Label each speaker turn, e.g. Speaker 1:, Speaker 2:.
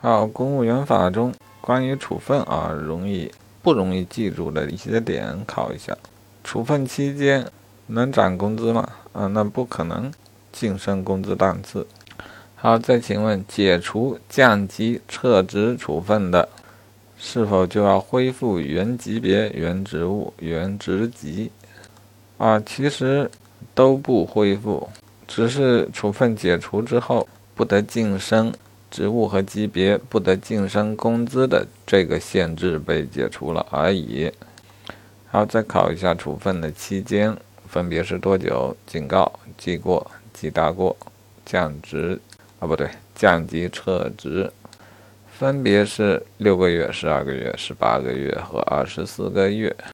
Speaker 1: 好，公务员法中关于处分啊，容易不容易记住的一些点考一下。处分期间能涨工资吗？啊，那不可能晋升工资档次。好，再请问，解除降级、撤职处分的，是否就要恢复原级别、原职务、原职级？啊，其实都不恢复，只是处分解除之后不得晋升职务和级别，不得晋升工资的这个限制被解除了而已。好，再考一下处分的期间分别是多久？警告、记过、记大过、降职啊，不对，降级、撤职，分别是六个月、十二个月、十八个月和二十四个月。